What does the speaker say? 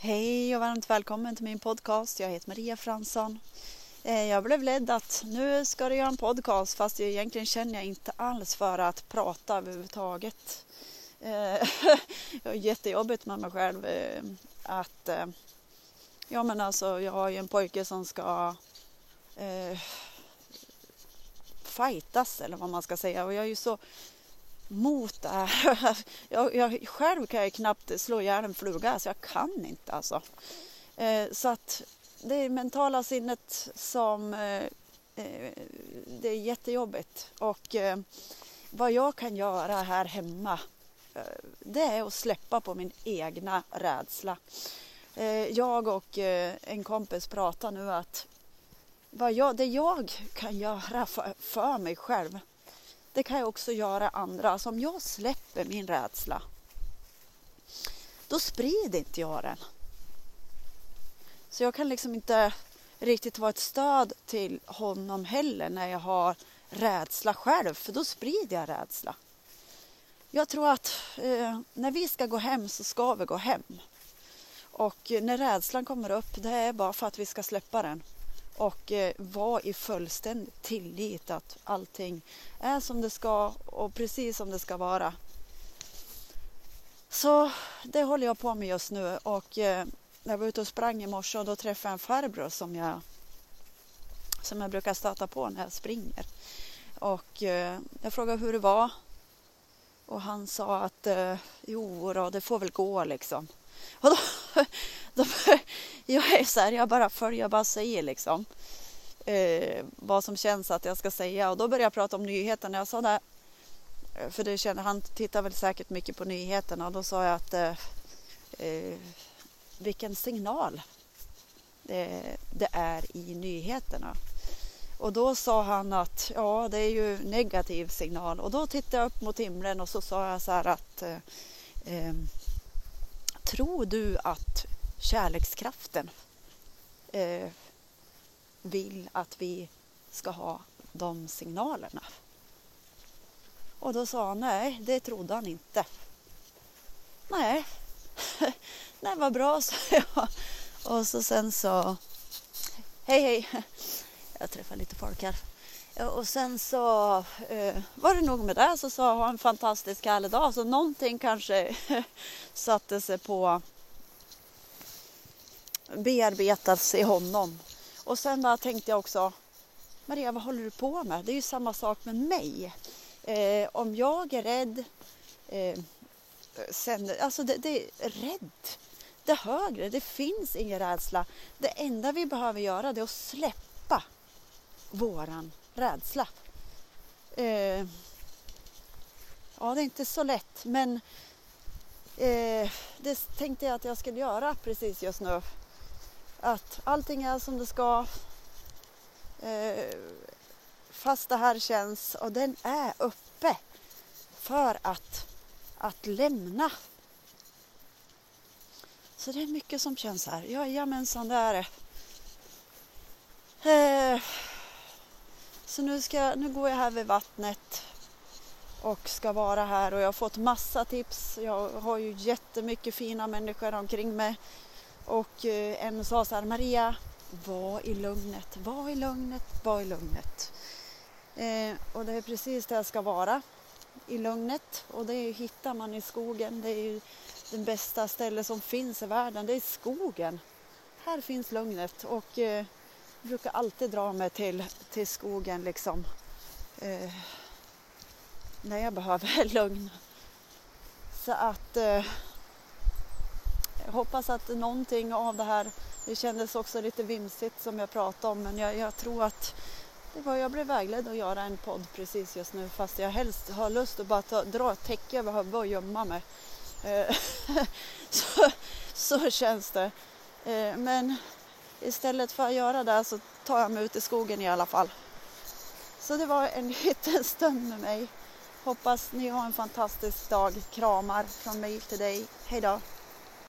Hej och varmt välkommen till min podcast. Jag heter Maria Fransson. Eh, jag blev ledd att nu ska du göra en podcast fast jag egentligen känner jag inte alls för att prata överhuvudtaget. Eh, jag har jättejobbigt med mig själv eh, att ja men alltså jag har ju en pojke som ska eh, fightas eller vad man ska säga och jag är ju så mot det här. Jag, jag, själv kan jag knappt slå ihjäl en fluga, så jag kan inte alltså. Eh, så att det är mentala sinnet som eh, eh det är jättejobbigt. Och eh, vad jag kan göra här hemma eh, det är att släppa på min egna rädsla. Eh, jag och eh, en kompis pratar nu att vad jag, det jag kan göra för, för mig själv det kan jag också göra andra. Alltså om jag släpper min rädsla, då sprider inte jag den. Så jag kan liksom inte riktigt vara ett stöd till honom heller när jag har rädsla själv, för då sprider jag rädsla. Jag tror att eh, när vi ska gå hem så ska vi gå hem. Och eh, när rädslan kommer upp, det är bara för att vi ska släppa den och eh, vara i fullständig tillit att allting är som det ska och precis som det ska vara. Så det håller jag på med just nu och eh, när jag var ute och sprang i morse och då träffade jag en farbror som jag, som jag brukar stöta på när jag springer. Och eh, jag frågade hur det var och han sa att eh, jo då, det får väl gå liksom. Och då, då, jag är så här, jag bara följer, jag bara säger liksom eh, vad som känns att jag ska säga. Och då började jag prata om nyheterna. Jag sa det, eh, för det kände, han tittar väl säkert mycket på nyheterna. Och då sa jag att eh, eh, vilken signal det, det är i nyheterna. Och då sa han att ja, det är ju negativ signal. Och då tittade jag upp mot himlen och så sa jag så här att eh, eh tror du att kärlekskraften eh, vill att vi ska ha de signalerna? Och då sa han nej, det trodde han inte. Nej, nej vad bra, sa jag. Och så sen så, hej hej, jag träffar lite folk här. Och sen så eh, var det nog med det. Så sa han, en fantastisk härlig dag. Så någonting kanske satte sig på bearbetas i honom. Och sen bara tänkte jag också, Maria vad håller du på med? Det är ju samma sak med mig. Eh, om jag är rädd, eh, sen, alltså det, det är rädd. Det högre, det finns ingen rädsla. Det enda vi behöver göra det är att släppa våran rädsla. Eh, ja, det är inte så lätt, men eh, det tänkte jag att jag skulle göra precis just nu. Att allting är som det ska. Eh, fast det här känns, och den är uppe för att, att lämna. Så det är mycket som känns här. Jajamensan, det är det. Eh, så nu, ska, nu går jag här vid vattnet och ska vara här och jag har fått massa tips. Jag har ju jättemycket fina människor omkring mig. Och eh, en sa så här, Maria, var i lugnet, var i lugnet, var i lugnet. Eh, och det är precis där jag ska vara, i lugnet. Och det hittar man i skogen. Det är ju det bästa stället som finns i världen, det är skogen. Här finns lugnet och eh, jag brukar alltid dra mig till, till skogen liksom. Eh, när jag behöver lugn. Så att eh, jag hoppas att någonting av det här, det kändes också lite vimsigt som jag pratade om men jag, jag tror att det var, jag blev vägledd att göra en podd precis just nu fast jag helst har lust att bara ta, dra ett täcke över huvudet och gömma mig. Eh, så, så känns det. Eh, men istället för att göra det så tar jag mig ut i skogen i alla fall. Så det var en liten stund med mig. Hoppas ni har en fantastisk dag. Kramar från mig till dig. Hej då!